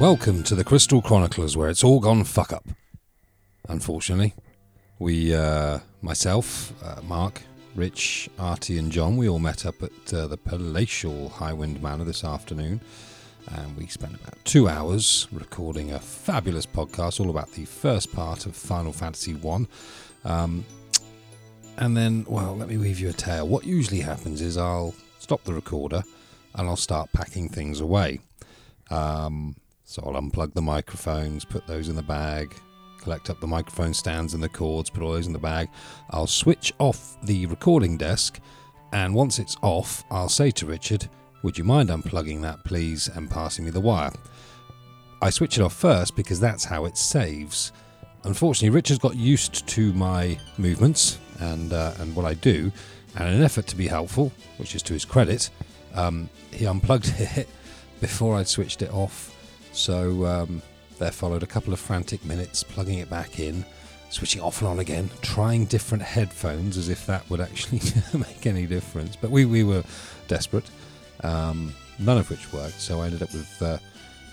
Welcome to the Crystal Chroniclers, where it's all gone fuck up. Unfortunately, we, uh, myself, uh, Mark, Rich, Artie, and John, we all met up at uh, the palatial Highwind Manor this afternoon, and we spent about two hours recording a fabulous podcast all about the first part of Final Fantasy One. Um, and then, well, let me weave you a tale. What usually happens is I'll stop the recorder and I'll start packing things away. Um, so I'll unplug the microphones, put those in the bag, collect up the microphone stands and the cords, put all those in the bag. I'll switch off the recording desk, and once it's off, I'll say to Richard, Would you mind unplugging that, please, and passing me the wire? I switch it off first because that's how it saves. Unfortunately, Richard's got used to my movements and uh, and what I do, and in an effort to be helpful, which is to his credit, um, he unplugged it before I'd switched it off so um, there followed a couple of frantic minutes plugging it back in, switching off and on again, trying different headphones as if that would actually make any difference. But we, we were desperate, um, none of which worked. So I ended up with uh,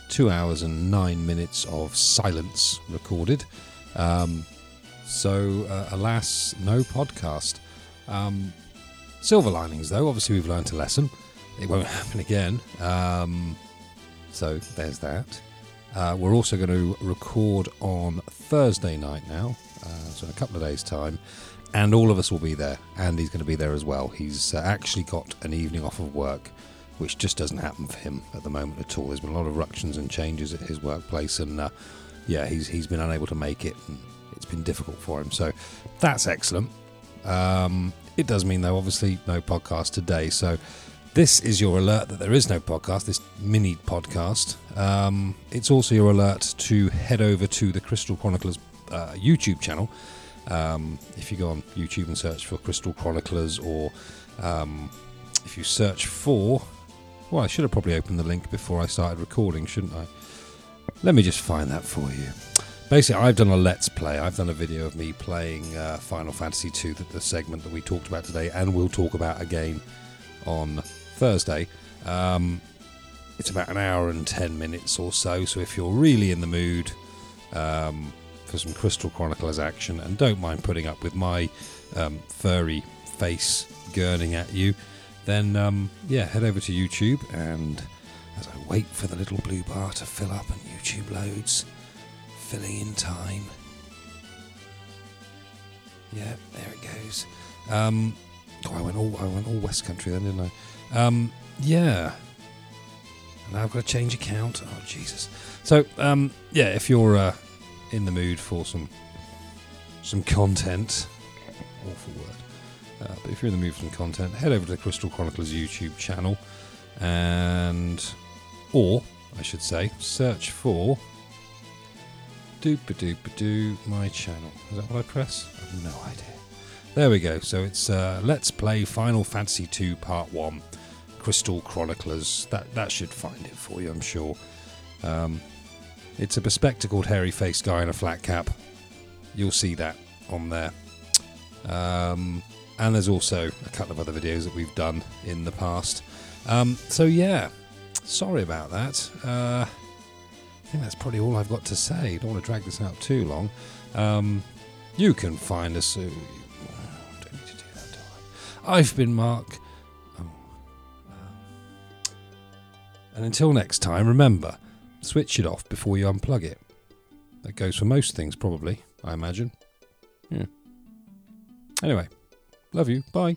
two hours and nine minutes of silence recorded. Um, so, uh, alas, no podcast. Um, silver linings, though. Obviously, we've learned a lesson. It won't happen again. Um, so there's that. Uh, we're also going to record on Thursday night now, uh, so in a couple of days' time, and all of us will be there. Andy's going to be there as well. He's uh, actually got an evening off of work, which just doesn't happen for him at the moment at all. There's been a lot of ructions and changes at his workplace, and uh, yeah, he's he's been unable to make it, and it's been difficult for him. So that's excellent. Um, it does mean though, obviously, no podcast today. So this is your alert that there is no podcast, this mini podcast. Um, it's also your alert to head over to the Crystal Chroniclers uh, YouTube channel. Um, if you go on YouTube and search for Crystal Chroniclers, or um, if you search for. Well, I should have probably opened the link before I started recording, shouldn't I? Let me just find that for you. Basically, I've done a let's play. I've done a video of me playing uh, Final Fantasy II, the, the segment that we talked about today, and we'll talk about again on Thursday. Um, it's about an hour and 10 minutes or so. So if you're really in the mood um, for some Crystal Chroniclers action and don't mind putting up with my um, furry face gurning at you, then um, yeah, head over to YouTube. And as I wait for the little blue bar to fill up and YouTube loads, filling in time. Yeah, there it goes. Um, oh, I went all I went all West Country then, didn't I? Um, yeah. Now I've got to change account. Oh Jesus! So um, yeah, if you're uh, in the mood for some some content, awful word. Uh, but if you're in the mood for some content, head over to the Crystal Chroniclers YouTube channel, and or I should say, search for doop a doop a doo my channel. Is that what I press? I have no idea. There we go. So it's uh, Let's Play Final Fantasy II Part 1 Crystal Chroniclers. That, that should find it for you, I'm sure. Um, it's a bespectacled, hairy faced guy in a flat cap. You'll see that on there. Um, and there's also a couple of other videos that we've done in the past. Um, so, yeah, sorry about that. Uh, I think that's probably all I've got to say. Don't want to drag this out too long. Um, you can find us. Uh, I've been Mark. Oh. Um, and until next time, remember switch it off before you unplug it. That goes for most things, probably, I imagine. Yeah. Anyway, love you. Bye.